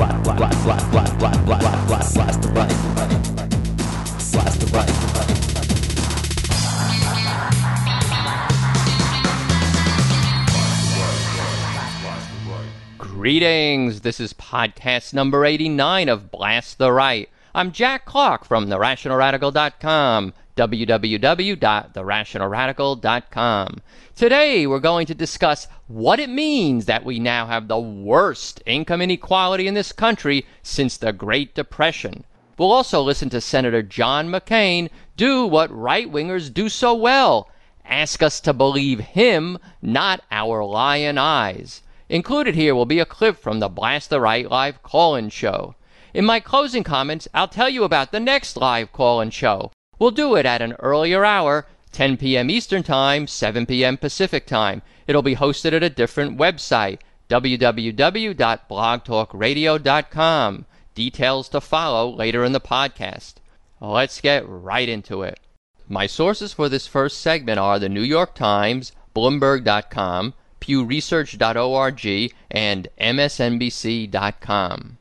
The right. The right. Greetings. This is podcast number 89 of Blast the Right. I'm Jack Clark from therationalradical.com, www.therationalradical.com. Today we're going to discuss what it means that we now have the worst income inequality in this country since the Great Depression. We'll also listen to Senator John McCain do what right wingers do so well ask us to believe him, not our lion eyes. Included here will be a clip from the Blast the Right live call in show. In my closing comments, I'll tell you about the next live call in show. We'll do it at an earlier hour, 10 p.m. Eastern Time, 7 p.m. Pacific Time. It'll be hosted at a different website, www.blogtalkradio.com. Details to follow later in the podcast. Let's get right into it. My sources for this first segment are the New York Times, Bloomberg.com, PewResearch.org, and MSNBC.com.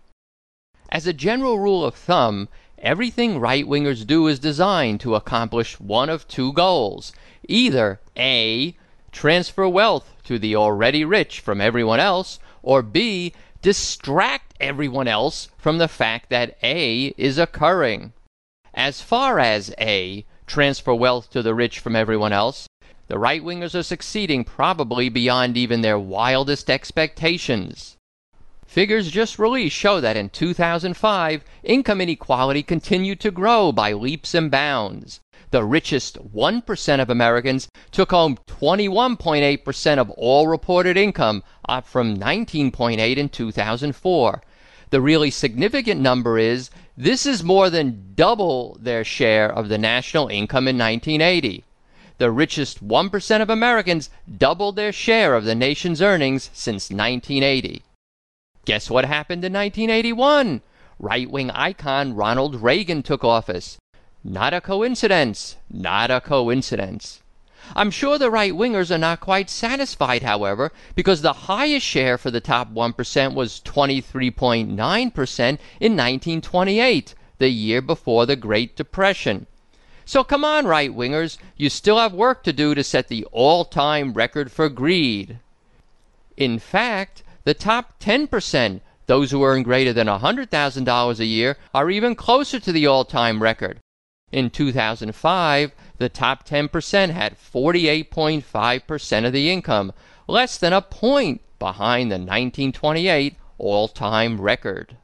As a general rule of thumb, everything right wingers do is designed to accomplish one of two goals either A. Transfer wealth to the already rich from everyone else, or B. Distract everyone else from the fact that A is occurring. As far as A. Transfer wealth to the rich from everyone else, the right wingers are succeeding probably beyond even their wildest expectations. Figures just released show that in 2005, income inequality continued to grow by leaps and bounds. The richest 1% of Americans took home 21.8% of all reported income, up from 19.8 in 2004. The really significant number is this is more than double their share of the national income in 1980. The richest 1% of Americans doubled their share of the nation's earnings since 1980. Guess what happened in 1981? Right wing icon Ronald Reagan took office. Not a coincidence. Not a coincidence. I'm sure the right wingers are not quite satisfied, however, because the highest share for the top 1% was 23.9% in 1928, the year before the Great Depression. So come on, right wingers, you still have work to do to set the all time record for greed. In fact, the top 10%, those who earn greater than $100,000 a year, are even closer to the all time record. In 2005, the top 10% had 48.5% of the income, less than a point behind the 1928 all time record.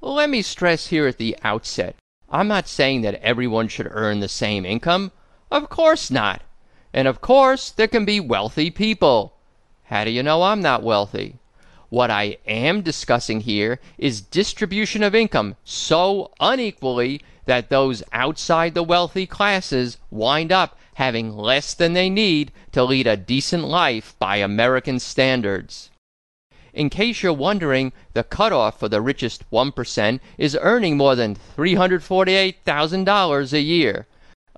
Let me stress here at the outset I'm not saying that everyone should earn the same income. Of course not. And of course, there can be wealthy people. How do you know I'm not wealthy? What I am discussing here is distribution of income so unequally that those outside the wealthy classes wind up having less than they need to lead a decent life by American standards. In case you're wondering, the cutoff for the richest 1% is earning more than $348,000 a year.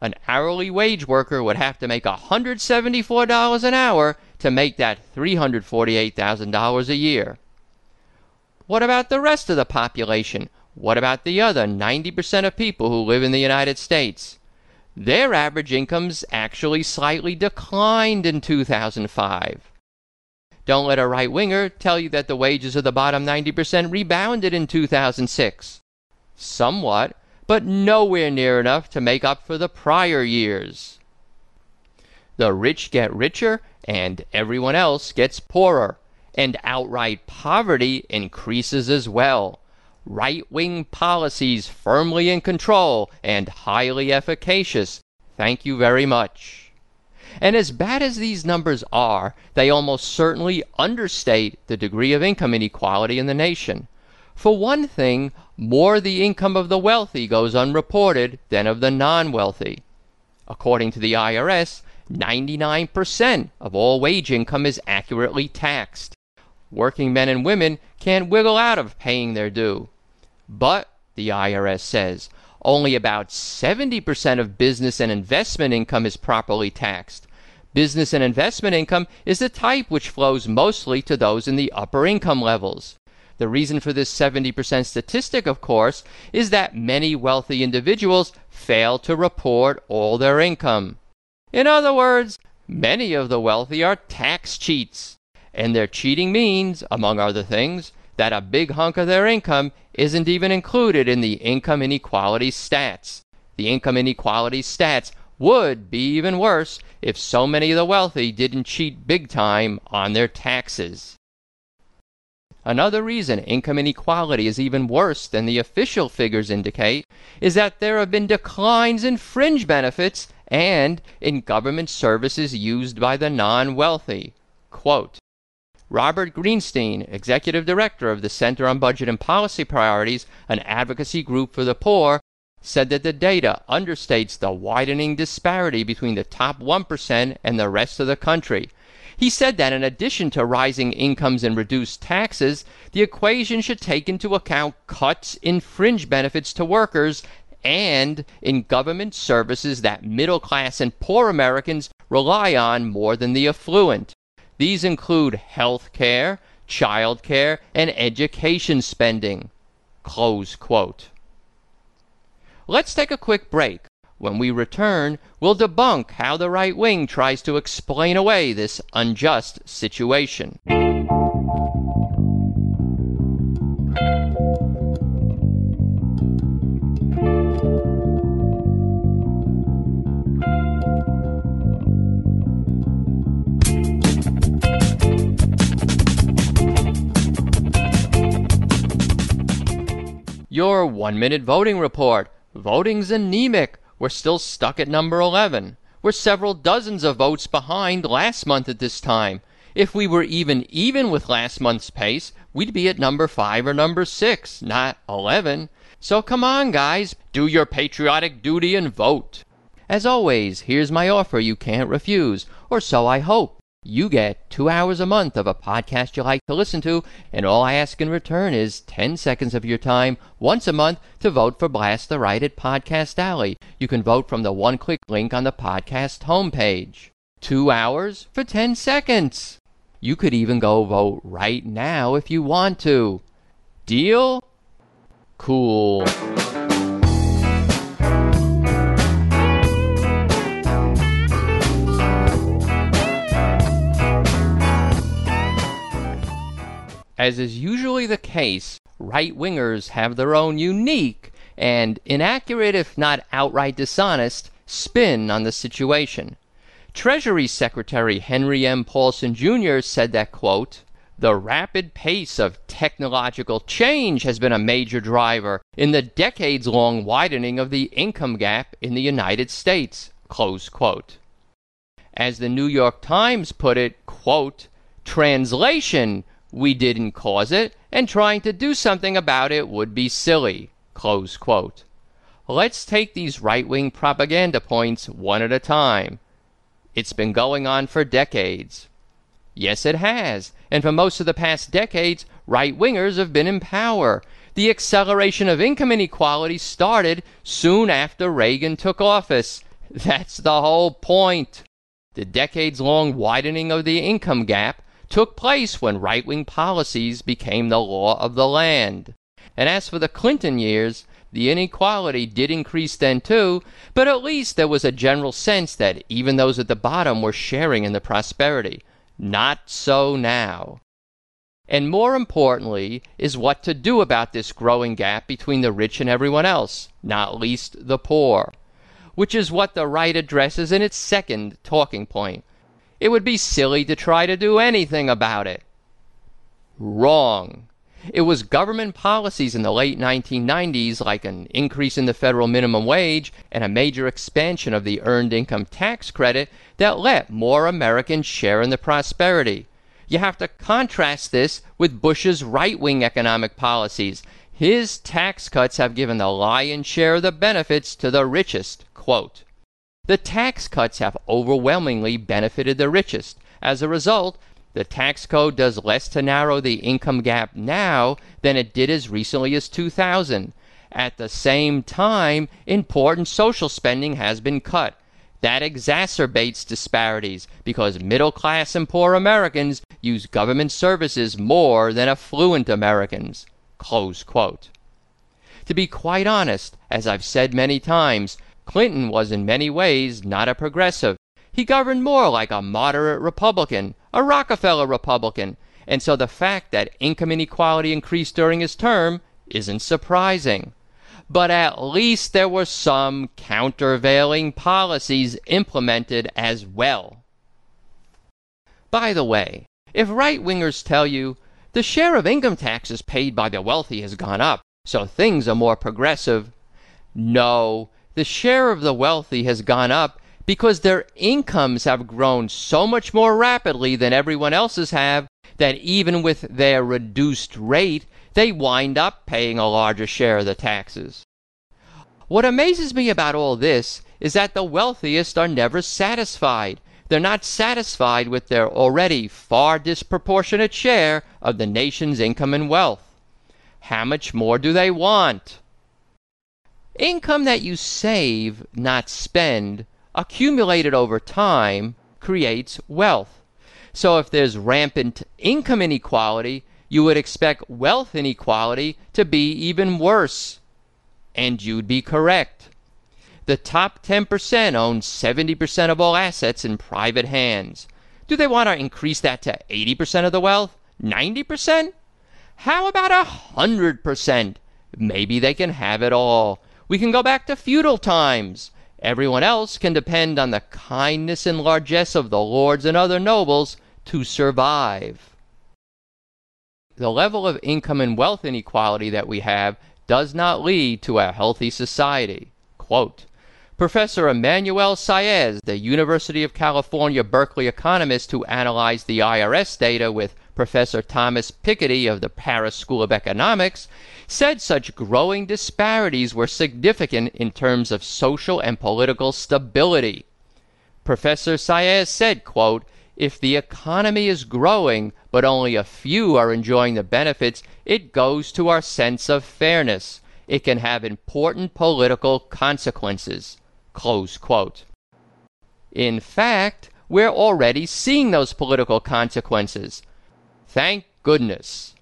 An hourly wage worker would have to make $174 an hour to make that $348,000 a year. What about the rest of the population? What about the other 90% of people who live in the United States? Their average incomes actually slightly declined in 2005. Don't let a right winger tell you that the wages of the bottom 90% rebounded in 2006. Somewhat, but nowhere near enough to make up for the prior years. The rich get richer and everyone else gets poorer, and outright poverty increases as well. Right wing policies firmly in control and highly efficacious. Thank you very much. And as bad as these numbers are, they almost certainly understate the degree of income inequality in the nation. For one thing, more the income of the wealthy goes unreported than of the non wealthy. According to the IRS, 99% of all wage income is accurately taxed. Working men and women can't wiggle out of paying their due. But, the IRS says, only about 70% of business and investment income is properly taxed. Business and investment income is the type which flows mostly to those in the upper income levels. The reason for this 70% statistic, of course, is that many wealthy individuals fail to report all their income. In other words, many of the wealthy are tax cheats. And their cheating means, among other things, that a big hunk of their income isn't even included in the income inequality stats. The income inequality stats would be even worse if so many of the wealthy didn't cheat big time on their taxes. Another reason income inequality is even worse than the official figures indicate is that there have been declines in fringe benefits and in government services used by the non wealthy. Quote, Robert Greenstein, executive director of the Center on Budget and Policy Priorities, an advocacy group for the poor, said that the data understates the widening disparity between the top 1% and the rest of the country. He said that in addition to rising incomes and reduced taxes, the equation should take into account cuts in fringe benefits to workers and in government services that middle class and poor Americans rely on more than the affluent. These include health care, child care, and education spending. Let's take a quick break. When we return, we'll debunk how the right wing tries to explain away this unjust situation. Your one minute voting report. Voting's anemic. We're still stuck at number 11. We're several dozens of votes behind last month at this time. If we were even even with last month's pace, we'd be at number 5 or number 6, not 11. So come on, guys, do your patriotic duty and vote. As always, here's my offer you can't refuse, or so I hope. You get two hours a month of a podcast you like to listen to, and all I ask in return is 10 seconds of your time once a month to vote for Blast the Right at Podcast Alley. You can vote from the one click link on the podcast homepage. Two hours for 10 seconds. You could even go vote right now if you want to. Deal? Cool. As is usually the case, right wingers have their own unique and inaccurate, if not outright dishonest, spin on the situation. Treasury Secretary Henry M. Paulson Jr. said that, quote, the rapid pace of technological change has been a major driver in the decades long widening of the income gap in the United States. As the New York Times put it, quote, translation we didn't cause it, and trying to do something about it would be silly. Let's take these right wing propaganda points one at a time. It's been going on for decades. Yes, it has. And for most of the past decades, right wingers have been in power. The acceleration of income inequality started soon after Reagan took office. That's the whole point. The decades long widening of the income gap took place when right wing policies became the law of the land. And as for the Clinton years, the inequality did increase then too, but at least there was a general sense that even those at the bottom were sharing in the prosperity. Not so now. And more importantly, is what to do about this growing gap between the rich and everyone else, not least the poor, which is what the right addresses in its second talking point it would be silly to try to do anything about it. Wrong. It was government policies in the late 1990s, like an increase in the federal minimum wage and a major expansion of the earned income tax credit, that let more Americans share in the prosperity. You have to contrast this with Bush's right wing economic policies. His tax cuts have given the lion's share of the benefits to the richest. Quote, the tax cuts have overwhelmingly benefited the richest. As a result, the tax code does less to narrow the income gap now than it did as recently as 2000. At the same time, important social spending has been cut. That exacerbates disparities because middle class and poor Americans use government services more than affluent Americans. To be quite honest, as I've said many times, Clinton was in many ways not a progressive. He governed more like a moderate Republican, a Rockefeller Republican, and so the fact that income inequality increased during his term isn't surprising. But at least there were some countervailing policies implemented as well. By the way, if right wingers tell you the share of income taxes paid by the wealthy has gone up, so things are more progressive, no, the share of the wealthy has gone up because their incomes have grown so much more rapidly than everyone else's have that even with their reduced rate, they wind up paying a larger share of the taxes. What amazes me about all this is that the wealthiest are never satisfied. They're not satisfied with their already far disproportionate share of the nation's income and wealth. How much more do they want? Income that you save, not spend, accumulated over time, creates wealth. So if there's rampant income inequality, you would expect wealth inequality to be even worse. And you'd be correct. The top 10% own 70% of all assets in private hands. Do they want to increase that to 80% of the wealth? 90%? How about 100%? Maybe they can have it all. We can go back to feudal times. Everyone else can depend on the kindness and largesse of the lords and other nobles to survive. The level of income and wealth inequality that we have does not lead to a healthy society. Quote, Professor Emmanuel Saez, the University of California Berkeley economist who analyzed the IRS data with Professor Thomas Piketty of the Paris School of Economics, said such growing disparities were significant in terms of social and political stability. Professor Saez said, quote, if the economy is growing, but only a few are enjoying the benefits, it goes to our sense of fairness. It can have important political consequences. In fact, we're already seeing those political consequences. Thank goodness.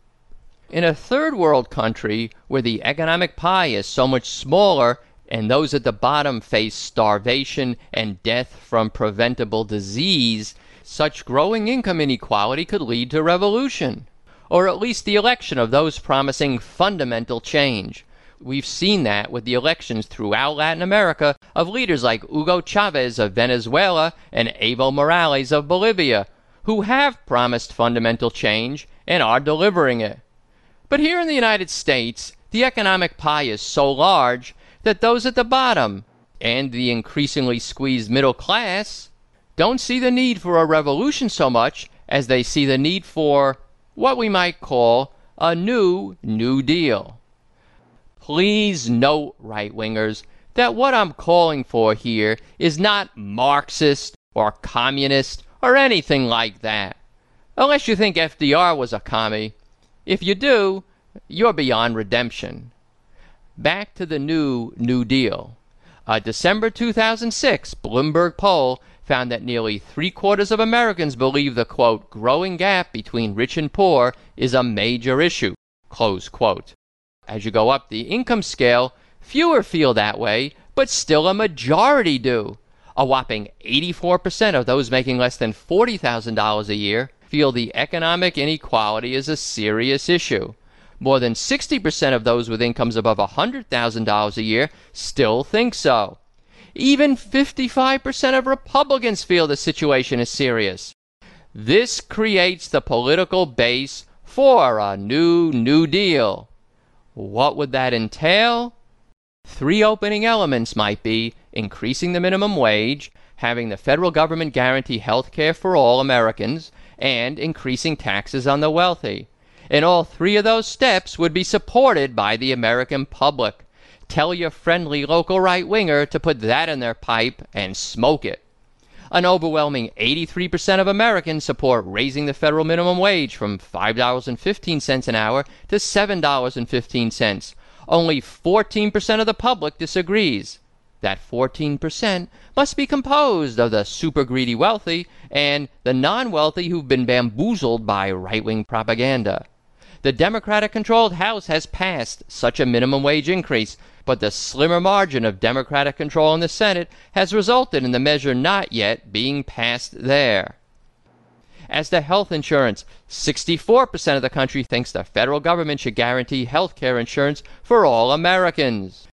In a third world country where the economic pie is so much smaller and those at the bottom face starvation and death from preventable disease, such growing income inequality could lead to revolution, or at least the election of those promising fundamental change. We've seen that with the elections throughout Latin America of leaders like Hugo Chavez of Venezuela and Evo Morales of Bolivia, who have promised fundamental change and are delivering it. But here in the United States, the economic pie is so large that those at the bottom and the increasingly squeezed middle class don't see the need for a revolution so much as they see the need for what we might call a new New Deal. Please note, right wingers, that what I'm calling for here is not Marxist or communist or anything like that. Unless you think FDR was a commie. If you do, you're beyond redemption. Back to the new New Deal. A December 2006 Bloomberg poll found that nearly three quarters of Americans believe the quote, growing gap between rich and poor is a major issue. Close quote. As you go up the income scale, fewer feel that way, but still a majority do. A whopping 84% of those making less than $40,000 a year feel the economic inequality is a serious issue. More than 60% of those with incomes above $100,000 a year still think so. Even 55% of Republicans feel the situation is serious. This creates the political base for a new New Deal. What would that entail? Three opening elements might be increasing the minimum wage, having the federal government guarantee health care for all Americans, and increasing taxes on the wealthy. And all three of those steps would be supported by the American public. Tell your friendly local right winger to put that in their pipe and smoke it. An overwhelming 83% of Americans support raising the federal minimum wage from $5.15 an hour to $7.15. Only 14% of the public disagrees. That 14% must be composed of the super greedy wealthy and the non wealthy who've been bamboozled by right wing propaganda. The Democratic controlled House has passed such a minimum wage increase, but the slimmer margin of Democratic control in the Senate has resulted in the measure not yet being passed there. As to health insurance, 64% of the country thinks the federal government should guarantee health care insurance for all Americans.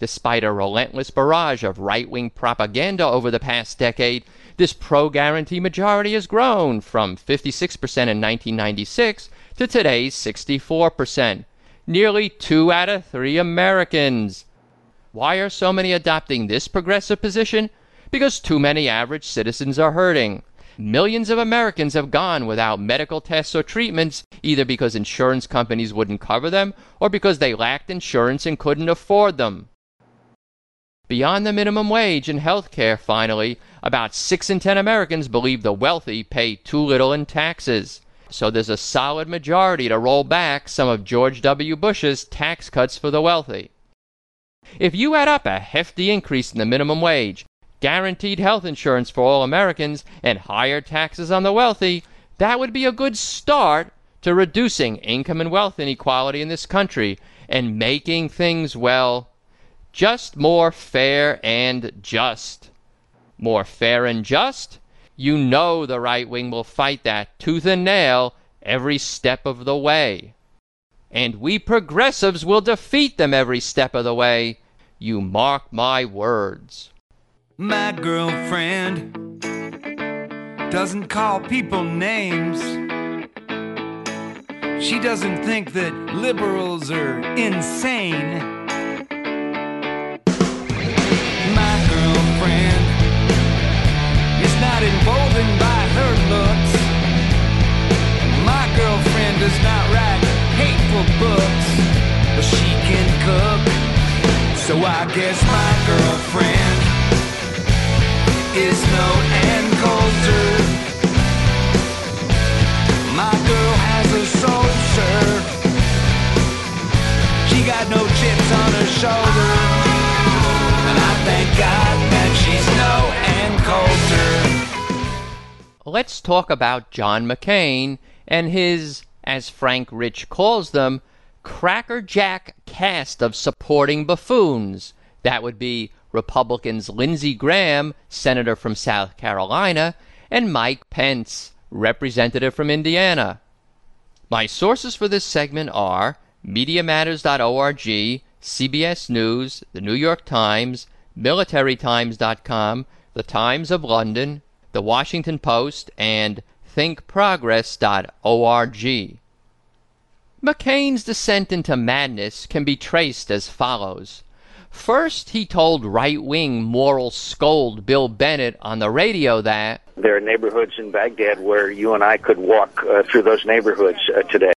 Despite a relentless barrage of right wing propaganda over the past decade, this pro guarantee majority has grown from 56% in 1996 to today's 64%. Nearly two out of three Americans. Why are so many adopting this progressive position? Because too many average citizens are hurting. Millions of Americans have gone without medical tests or treatments, either because insurance companies wouldn't cover them or because they lacked insurance and couldn't afford them. Beyond the minimum wage and health care, finally, about 6 in 10 Americans believe the wealthy pay too little in taxes. So there's a solid majority to roll back some of George W. Bush's tax cuts for the wealthy. If you add up a hefty increase in the minimum wage, guaranteed health insurance for all Americans, and higher taxes on the wealthy, that would be a good start to reducing income and wealth inequality in this country and making things, well, just more fair and just. More fair and just? You know the right wing will fight that tooth and nail every step of the way. And we progressives will defeat them every step of the way. You mark my words. My girlfriend doesn't call people names. She doesn't think that liberals are insane. Not emboldened by her looks. My girlfriend does not write hateful books, but she can cook. So I guess my girlfriend is no Ann let's talk about John McCain and his, as Frank Rich calls them, crackerjack cast of supporting buffoons. That would be Republicans Lindsey Graham, senator from South Carolina, and Mike Pence, representative from Indiana. My sources for this segment are MediaMatters.org, CBS News, The New York Times, MilitaryTimes.com, The Times of London, the Washington Post, and thinkprogress.org. McCain's descent into madness can be traced as follows. First, he told right wing moral scold Bill Bennett on the radio that there are neighborhoods in Baghdad where you and I could walk uh, through those neighborhoods uh, today.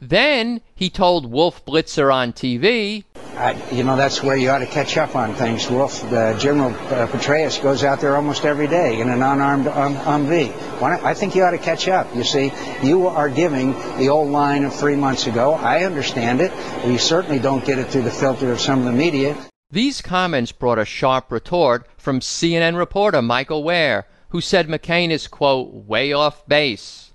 Then he told Wolf Blitzer on TV you know, that's where you ought to catch up on things, Wolf. The General uh, Petraeus goes out there almost every day in an unarmed um, Humvee. I think you ought to catch up. You see, you are giving the old line of three months ago. I understand it. We certainly don't get it through the filter of some of the media. These comments brought a sharp retort from CNN reporter Michael Ware, who said McCain is, quote, way off base.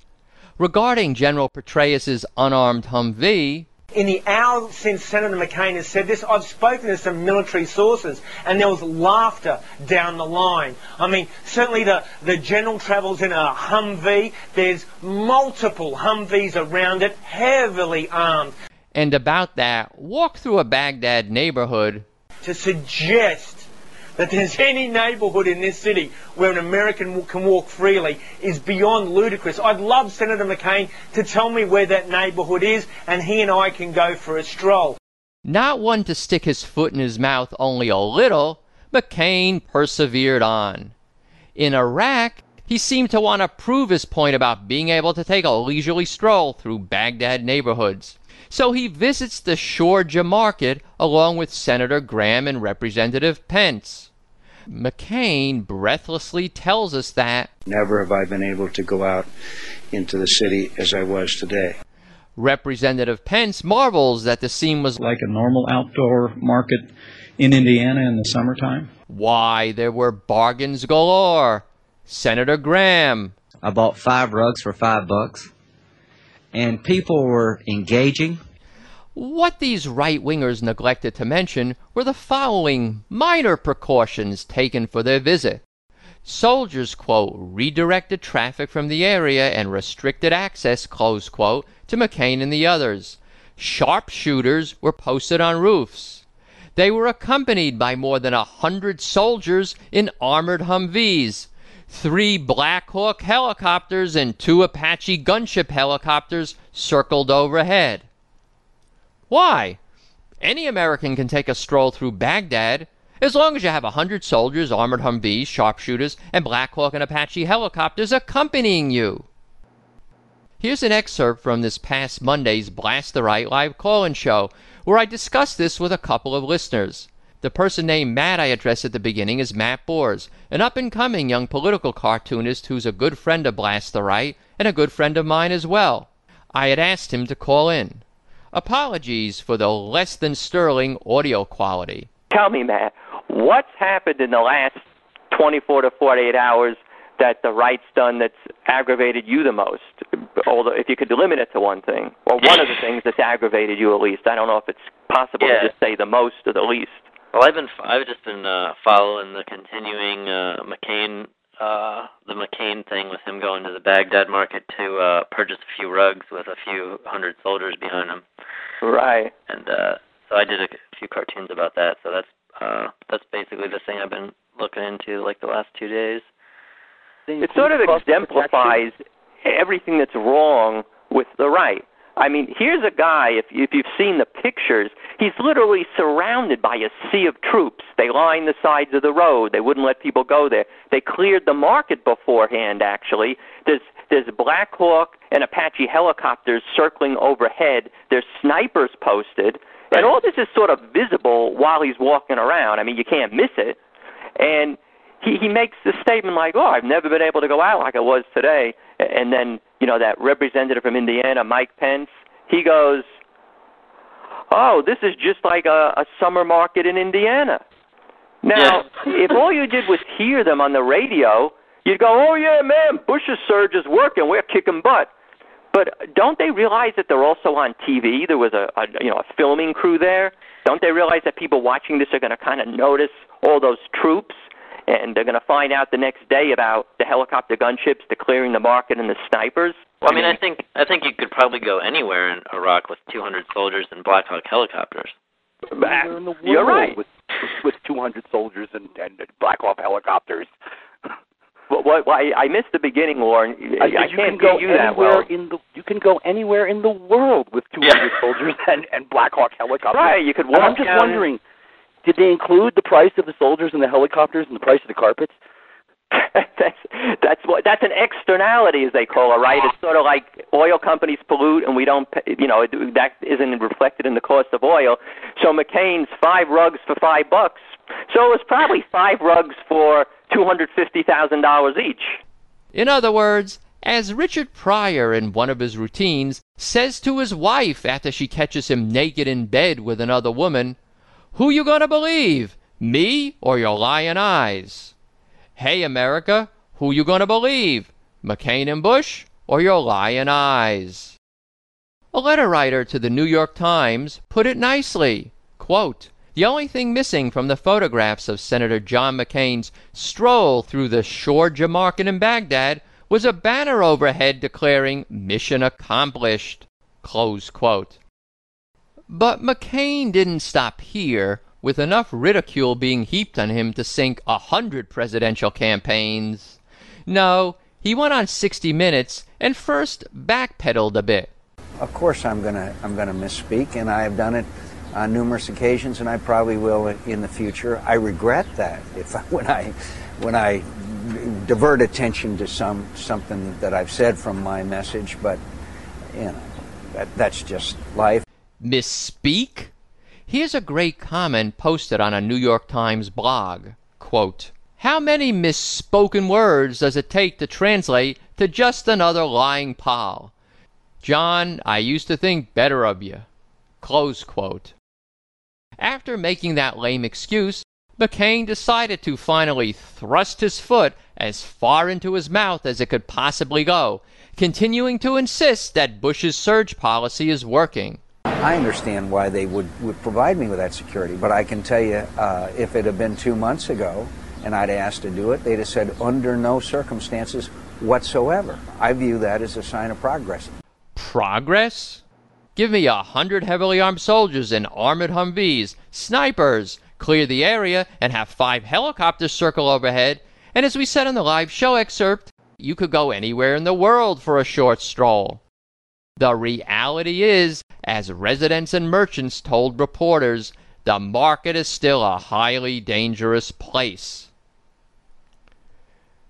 Regarding General Petraeus's unarmed Humvee, in the hour since Senator McCain has said this, I've spoken to some military sources and there was laughter down the line. I mean, certainly the, the general travels in a Humvee. There's multiple Humvees around it, heavily armed. And about that, walk through a Baghdad neighborhood. To suggest that there's any neighbourhood in this city where an American can walk freely is beyond ludicrous. I'd love Senator McCain to tell me where that neighbourhood is and he and I can go for a stroll. Not one to stick his foot in his mouth only a little, McCain persevered on. In Iraq, he seemed to want to prove his point about being able to take a leisurely stroll through Baghdad neighborhoods. So he visits the Shorja market along with Senator Graham and Representative Pence. McCain breathlessly tells us that Never have I been able to go out into the city as I was today. Representative Pence marvels that the scene was like a normal outdoor market in Indiana in the summertime? Why, there were bargains galore. Senator Graham. I bought five rugs for five bucks, and people were engaging. What these right wingers neglected to mention were the following minor precautions taken for their visit. Soldiers, quote, redirected traffic from the area and restricted access, close quote, to McCain and the others. Sharpshooters were posted on roofs. They were accompanied by more than a hundred soldiers in armored Humvees. Three Black Hawk helicopters and two Apache gunship helicopters circled overhead. Why? Any American can take a stroll through Baghdad as long as you have a hundred soldiers, armored Humvees, sharpshooters, and Black Hawk and Apache helicopters accompanying you. Here's an excerpt from this past Monday's Blast the Right live call-in show, where I discussed this with a couple of listeners. The person named Matt I addressed at the beginning is Matt Bors, an up-and-coming young political cartoonist who's a good friend of Blast the Right and a good friend of mine as well. I had asked him to call in. Apologies for the less than sterling audio quality. Tell me, Matt, what's happened in the last 24 to 48 hours that the right's done that's aggravated you the most? Although, if you could limit it to one thing, or one of the things that's aggravated you at least. I don't know if it's possible Yeah. to just say the most or the least. Well, I've been I've just been uh, following the continuing uh, McCain uh, the McCain thing with him going to the Baghdad market to uh, purchase a few rugs with a few hundred soldiers behind him, Right. and uh, so I did a few cartoons about that. So that's uh, that's basically the thing I've been looking into like the last two days. It sort of exemplifies everything that's wrong with the right. I mean, here's a guy, if, if you've seen the pictures, he's literally surrounded by a sea of troops. They line the sides of the road. They wouldn't let people go there. They cleared the market beforehand, actually. There's, there's Black Hawk and Apache helicopters circling overhead. There's snipers posted. And all this is sort of visible while he's walking around. I mean, you can't miss it. And he, he makes the statement like, "Oh, I've never been able to go out like I was today." And then, you know, that representative from Indiana, Mike Pence, he goes, "Oh, this is just like a, a summer market in Indiana." Now, if all you did was hear them on the radio, you'd go, "Oh yeah, man, Bush's surge is working. We're kicking butt." But don't they realize that they're also on TV? There was a, a you know a filming crew there. Don't they realize that people watching this are going to kind of notice all those troops, and they're going to find out the next day about the helicopter gunships, the clearing the market, and the snipers? Well, I mean, I think I think you could probably go anywhere in Iraq with 200 soldiers and Black Hawk helicopters. In the world You're right. with with 200 soldiers and, and Black Hawk helicopters. Well, well, well, I, I missed the beginning, Lauren. I, I, said you can't can go you that anywhere well. in the you can go anywhere in the world with 200 soldiers and and Black Hawk helicopters. Right, you could And I'm just down- wondering, did they include the price of the soldiers and the helicopters and the price of the carpets? that's that's what that's an externality as they call it, right? It's sort of like oil companies pollute, and we don't, pay, you know, that isn't reflected in the cost of oil. So McCain's five rugs for five bucks. So it was probably five rugs for two hundred fifty thousand dollars each. In other words, as Richard Pryor in one of his routines says to his wife after she catches him naked in bed with another woman, Who you gonna believe? Me or your lying eyes? Hey America, who you gonna believe? McCain and Bush or your lying eyes? A letter writer to the New York Times put it nicely. Quote, the only thing missing from the photographs of Senator John McCain's stroll through the Shorja market in Baghdad was a banner overhead declaring mission accomplished. Close quote. But McCain didn't stop here, with enough ridicule being heaped on him to sink a hundred presidential campaigns. No, he went on 60 Minutes and first backpedaled a bit. Of course, I'm gonna I'm gonna misspeak, and I have done it on numerous occasions, and I probably will in the future. I regret that if when I when I divert attention to some something that I've said from my message, but you know that that's just life. Misspeak? Here's a great comment posted on a New York Times blog. Quote, How many misspoken words does it take to translate to just another lying pal? John, I used to think better of you. Close quote. After making that lame excuse, McCain decided to finally thrust his foot as far into his mouth as it could possibly go, continuing to insist that Bush's surge policy is working. I understand why they would, would provide me with that security, but I can tell you uh, if it had been two months ago and I'd asked to do it, they'd have said under no circumstances whatsoever. I view that as a sign of progress. Progress? Give me a hundred heavily armed soldiers in armored Humvees, snipers, clear the area, and have five helicopters circle overhead, and as we said in the live show excerpt, you could go anywhere in the world for a short stroll. The reality is, as residents and merchants told reporters, the market is still a highly dangerous place.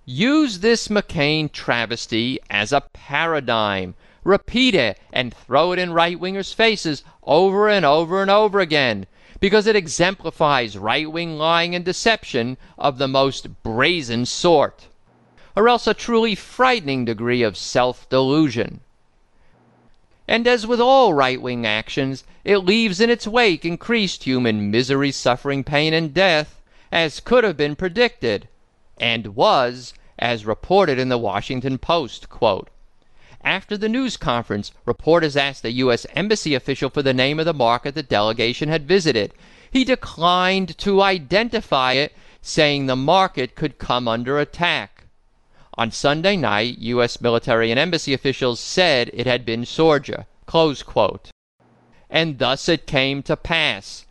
Use this McCain travesty as a paradigm. Repeat it and throw it in right wingers' faces over and over and over again because it exemplifies right wing lying and deception of the most brazen sort, or else a truly frightening degree of self delusion. And as with all right wing actions, it leaves in its wake increased human misery, suffering, pain, and death, as could have been predicted, and was, as reported in the Washington Post. Quote, after the news conference, reporters asked a U.S. Embassy official for the name of the market the delegation had visited. He declined to identify it, saying the market could come under attack. On Sunday night, U.S. military and embassy officials said it had been Shorja. And thus it came to pass.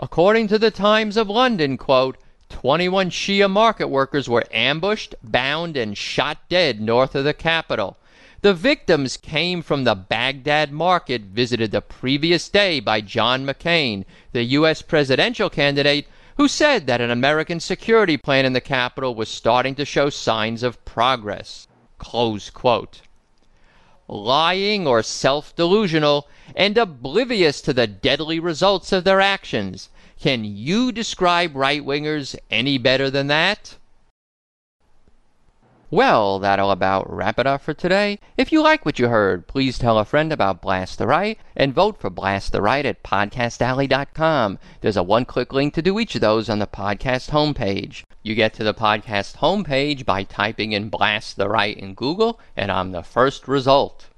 According to the Times of London, quote, 21 Shia market workers were ambushed, bound, and shot dead north of the capital. The victims came from the Baghdad market visited the previous day by John McCain, the U.S. presidential candidate, who said that an American security plan in the capital was starting to show signs of progress. Lying or self delusional and oblivious to the deadly results of their actions. Can you describe right wingers any better than that? Well, that'll about wrap it up for today. If you like what you heard, please tell a friend about Blast the Right and vote for Blast the Right at podcastalley.com. There's a one click link to do each of those on the podcast homepage. You get to the podcast homepage by typing in Blast the Right in Google, and I'm the first result.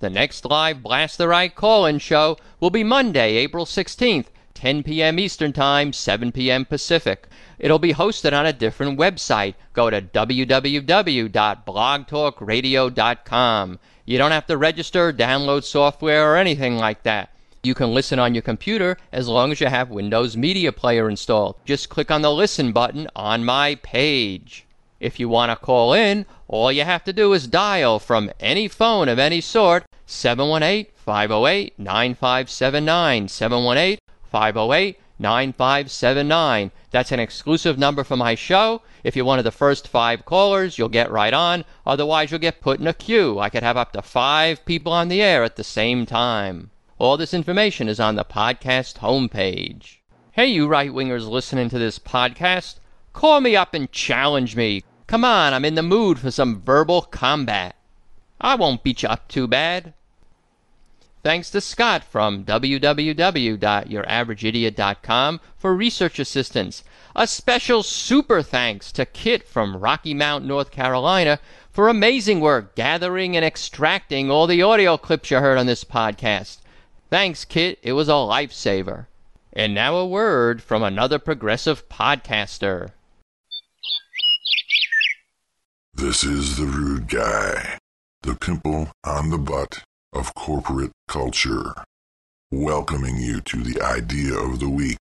The next live Blast the Right call in show will be Monday, April 16th. 10 p.m. Eastern Time, 7 p.m. Pacific. It'll be hosted on a different website. Go to www.blogtalkradio.com. You don't have to register, download software, or anything like that. You can listen on your computer as long as you have Windows Media Player installed. Just click on the listen button on my page. If you want to call in, all you have to do is dial from any phone of any sort 718 508 9579 718 508 9579. That's an exclusive number for my show. If you're one of the first five callers, you'll get right on. Otherwise, you'll get put in a queue. I could have up to five people on the air at the same time. All this information is on the podcast homepage. Hey, you right wingers listening to this podcast, call me up and challenge me. Come on, I'm in the mood for some verbal combat. I won't beat you up too bad. Thanks to Scott from www.youraverageidiot.com for research assistance. A special super thanks to Kit from Rocky Mount, North Carolina for amazing work gathering and extracting all the audio clips you heard on this podcast. Thanks, Kit. It was a lifesaver. And now a word from another progressive podcaster. This is the rude guy, the pimple on the butt of corporate culture. Welcoming you to the idea of the week.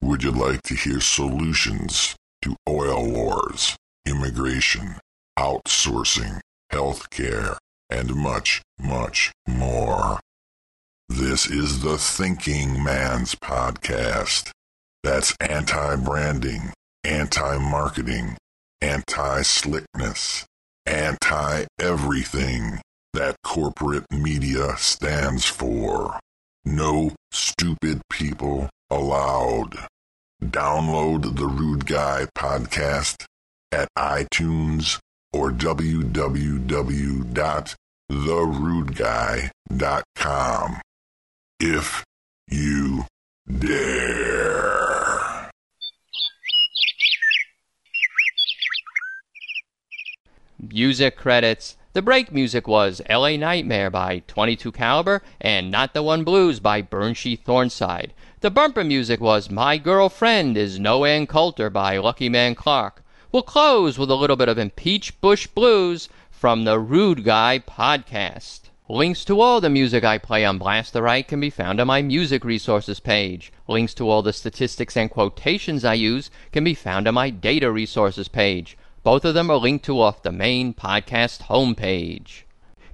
Would you like to hear solutions to oil wars, immigration, outsourcing, healthcare, and much, much more? This is the Thinking Man's Podcast. That's anti branding, anti marketing, anti slickness, anti everything that corporate media stands for. No stupid people allowed. Download the Rude Guy podcast at iTunes or www.therudeguy.com. If you dare. Music credits. The break music was LA Nightmare by 22 Caliber and Not the One Blues by Burnsheath Thornside. The bumper music was My Girlfriend is No Ann Coulter by Lucky Man Clark. We'll close with a little bit of Impeach Bush Blues from the Rude Guy podcast. Links to all the music I play on Blast the Right can be found on my music resources page. Links to all the statistics and quotations I use can be found on my data resources page. Both of them are linked to off the main podcast homepage.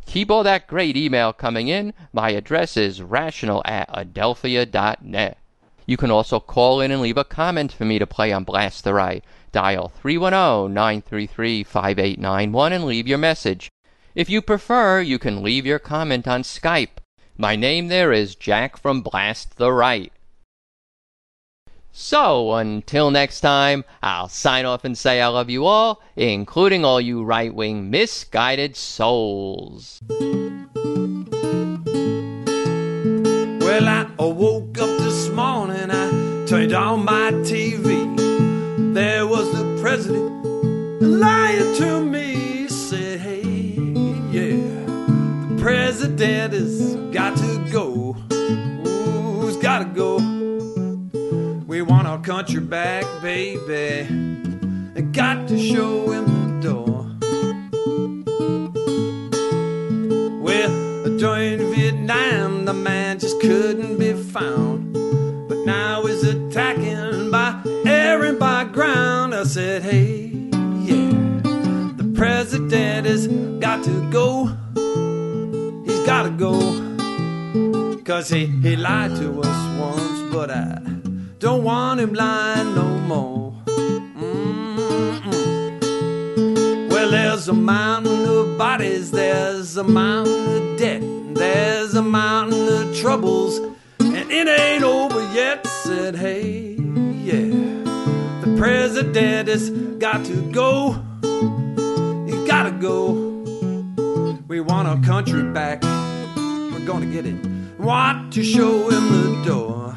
Keep all that great email coming in. My address is rational at adelphia.net. You can also call in and leave a comment for me to play on Blast the Right. Dial 310 933 5891 and leave your message. If you prefer, you can leave your comment on Skype. My name there is Jack from Blast the Right. So, until next time, I'll sign off and say I love you all, including all you right wing misguided souls. Well, I woke up this morning, I turned on my TV. There was the president lying to me. He Said, hey, yeah, the president has got to go. Who's got to go? We want our country back, baby. I got to show him the door. Well, during Vietnam, the man just couldn't be found. But now he's attacking by air and by ground. I said, hey, yeah, the president has got to go. He's got to go. Cause he, he lied to us once, but I don't want him lying no more. Mm-mm. Well, there's a mountain of bodies, there's a mountain of debt, there's a mountain of troubles, and it ain't over yet. Said, hey, yeah, the president has got to go. He's gotta go. We want our country back. We're gonna get it. Want to show him the door.